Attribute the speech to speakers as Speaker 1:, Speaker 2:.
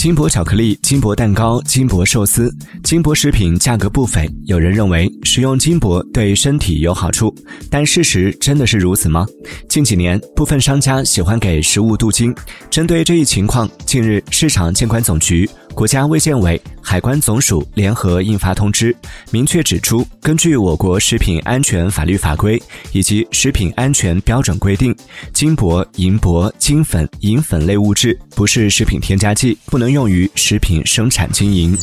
Speaker 1: 金箔巧克力、金箔蛋糕、金箔寿司、金箔食品价格不菲，有人认为食用金箔对身体有好处，但事实真的是如此吗？近几年，部分商家喜欢给食物镀金。针对这一情况，近日市场监管总局。国家卫健委、海关总署联合印发通知，明确指出，根据我国食品安全法律法规以及食品安全标准规定，金箔、银箔、金粉、银粉类物质不是食品添加剂，不能用于食品生产经营。